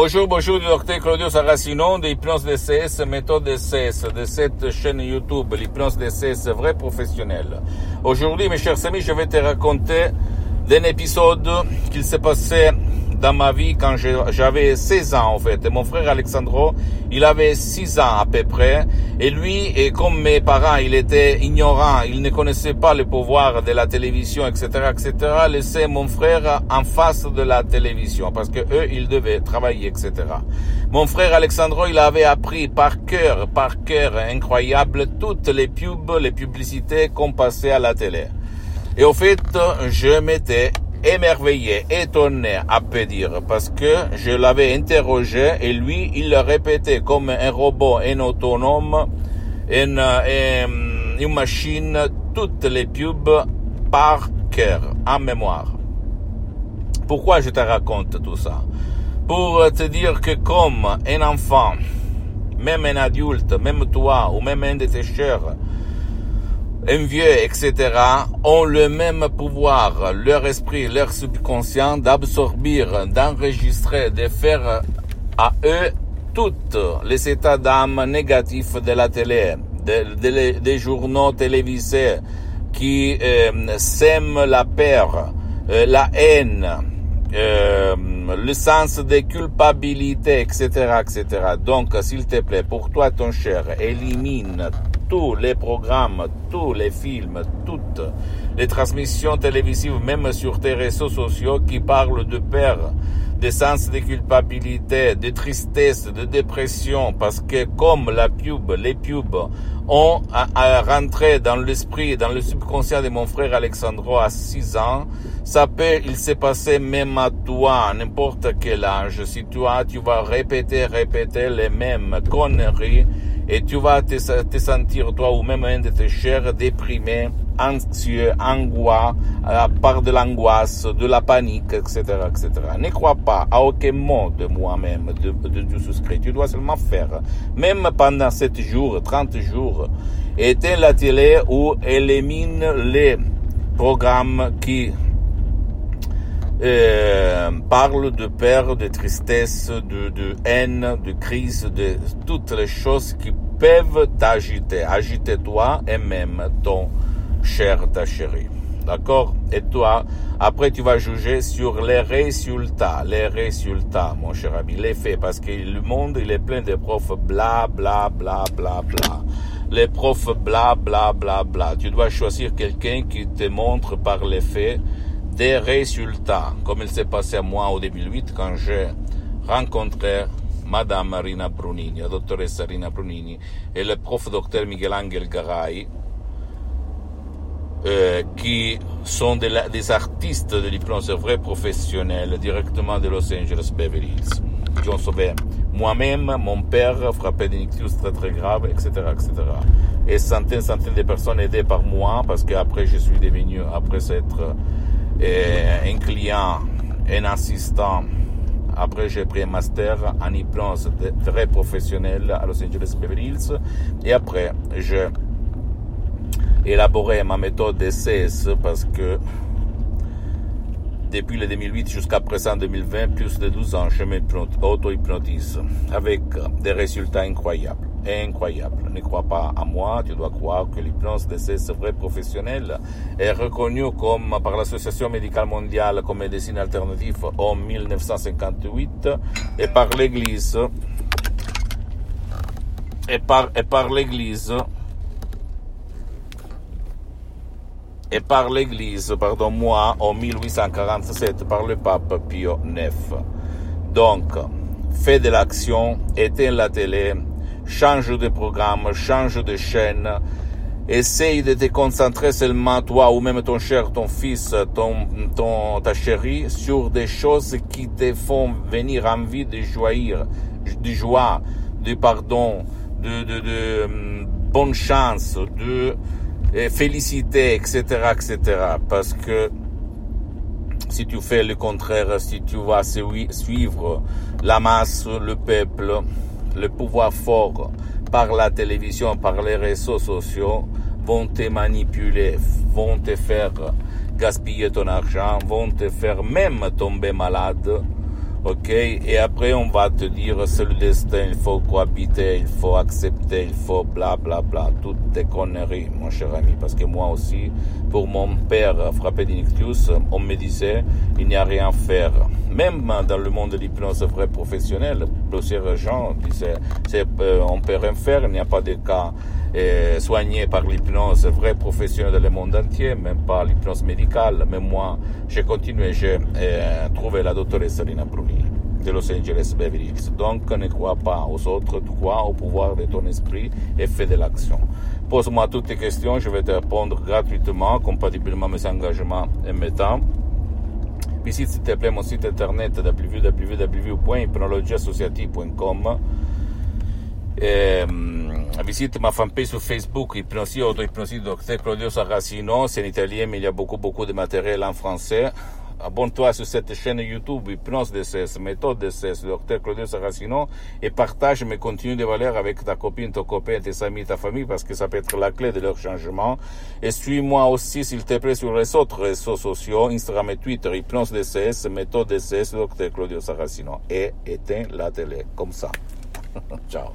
Bonjour, bonjour, docteur Claudio Saracino de l'hypnose DCS, méthode DCS, de cette chaîne YouTube, l'hypnose DCS vrai professionnel. Aujourd'hui, mes chers amis, je vais te raconter d'un épisode qu'il s'est passé dans ma vie quand j'avais 16 ans en fait. mon frère Alexandro, il avait 6 ans à peu près. Et lui, et comme mes parents, il était ignorant, il ne connaissait pas le pouvoir de la télévision, etc., etc., laissait mon frère en face de la télévision parce que eux, ils devaient travailler, etc. Mon frère Alexandro, il avait appris par cœur, par cœur incroyable toutes les pubs, les publicités qu'on passait à la télé. Et au fait, je m'étais émerveillé, étonné à peu dire, parce que je l'avais interrogé et lui, il le répétait comme un robot, un autonome, une, machine, toutes les pubs par cœur, en mémoire. Pourquoi je te raconte tout ça? Pour te dire que comme un enfant, même un adulte, même toi ou même un de tes un vieux, etc., ont le même pouvoir, leur esprit, leur subconscient, d'absorber, d'enregistrer, de faire à eux toutes les états d'âme négatifs de la télé, des journaux télévisés qui euh, sèment la peur, euh, la haine, euh, le sens de culpabilité, etc., etc. Donc, s'il te plaît, pour toi, ton cher, élimine tous les programmes, tous les films, toutes les transmissions télévisives, même sur tes réseaux sociaux qui parlent de peur, de sens de culpabilité, de tristesse, de dépression, parce que comme la pub, les pubs ont rentré dans l'esprit, dans le subconscient de mon frère Alexandro à 6 ans, ça peut, il s'est passé même à toi, à n'importe quel âge. Si toi, tu vas répéter, répéter les mêmes conneries, et tu vas te, sentir toi ou même un de tes chers déprimé, anxieux, angoissé, à part de l'angoisse, de la panique, etc., etc. Ne crois pas à aucun mot de moi-même, de, de, de souscrit. Tu dois seulement faire, même pendant 7 jours, 30 jours, éteins la télé ou élimine les programmes qui euh, parle de peur, de tristesse, de, de, haine, de crise, de toutes les choses qui peuvent t'agiter. Agiter toi et même ton cher, ta chérie. D'accord? Et toi, après tu vas juger sur les résultats, les résultats, mon cher ami, les faits, parce que le monde, il est plein de profs bla bla bla bla bla. Les profs bla bla bla bla. Tu dois choisir quelqu'un qui te montre par les faits des résultats, comme il s'est passé à moi au 2008 quand j'ai rencontré Madame Marina Brunini, la doctoresse Rina Brunini, et le prof docteur Miguel Angel Garay, euh, qui sont des, artistes de l'hypnose vrais professionnels directement de Los Angeles Beverly Hills. Qui ont sauvé moi-même, mon père, frappé d'une ictus très très grave, etc., etc. Et centaines, centaines de personnes aidées par moi, parce qu'après je suis devenu, après s'être un client, un assistant. Après, j'ai pris un master en hypnose très professionnel à Los Angeles Beverly Hills. Et après, j'ai élaboré ma méthode DCS parce que depuis le 2008 jusqu'à présent 2020, plus de 12 ans, je m'auto-hypnotise avec des résultats incroyables. Incroyable. Ne crois pas à moi, tu dois croire que l'hypnose de ces vrais professionnels est reconnue comme par l'Association médicale mondiale comme médecine alternative en 1958 et par l'Église. Et par, et par l'Église et par l'Église, pardon moi, en 1847 par le pape Pio IX. Donc, fais de l'action, éteins la télé, change de programme, change de chaîne, essaye de te concentrer seulement toi ou même ton cher, ton fils, ton, ton, ta chérie sur des choses qui te font venir envie de joyir, de joie, de pardon, de, de, de hum, bonne chance, de euh, félicité, etc., etc. Parce que si tu fais le contraire, si tu vas suivre la masse, le peuple, le pouvoir fort par la télévision, par les réseaux sociaux, vont te manipuler, vont te faire gaspiller ton argent, vont te faire même tomber malade, Ok, et après on va te dire c'est le destin, il faut cohabiter, il faut accepter, il faut bla bla bla, toutes tes conneries, mon cher ami. Parce que moi aussi, pour mon père frappé d'inictus, on me disait il n'y a rien à faire. Même dans le monde de l'hypnose vrai professionnel, plusieurs gens disaient euh, on peut rien faire, il n'y a pas de cas euh, soignés par l'hypnose vrai professionnel dans le monde entier, même pas l'hypnose médicale. Mais moi, j'ai continué, j'ai euh, trouvé la doctoresse Rina Bruni de Los Angeles Beverly Hills. Donc ne crois pas aux autres, crois au pouvoir de ton esprit et fais de l'action. Pose-moi toutes tes questions, je vais te répondre gratuitement, compatiblement à mes engagements et mes temps. Visite s'il te plaît mon site internet www.hypnologieassociative.com eh, visite ma fanpage sur Facebook, Hypnosie, Auto-Hypnosie, Dr Claudio Saracino. C'est en italien, mais il y a beaucoup, beaucoup de matériel en français. Abonne-toi sur cette chaîne YouTube Hypnose DCS, méthode DCS, docteur Claudio Saracino, et partage mes contenus de valeur avec ta copine, ton copain, tes amis, ta famille, parce que ça peut être la clé de leur changement. Et suis-moi aussi, s'il te plaît, sur les autres réseaux sociaux, Instagram et Twitter, Hypnose DCS, méthode DCS, docteur Claudio Saracino. Et éteins la télé, comme ça. Ciao.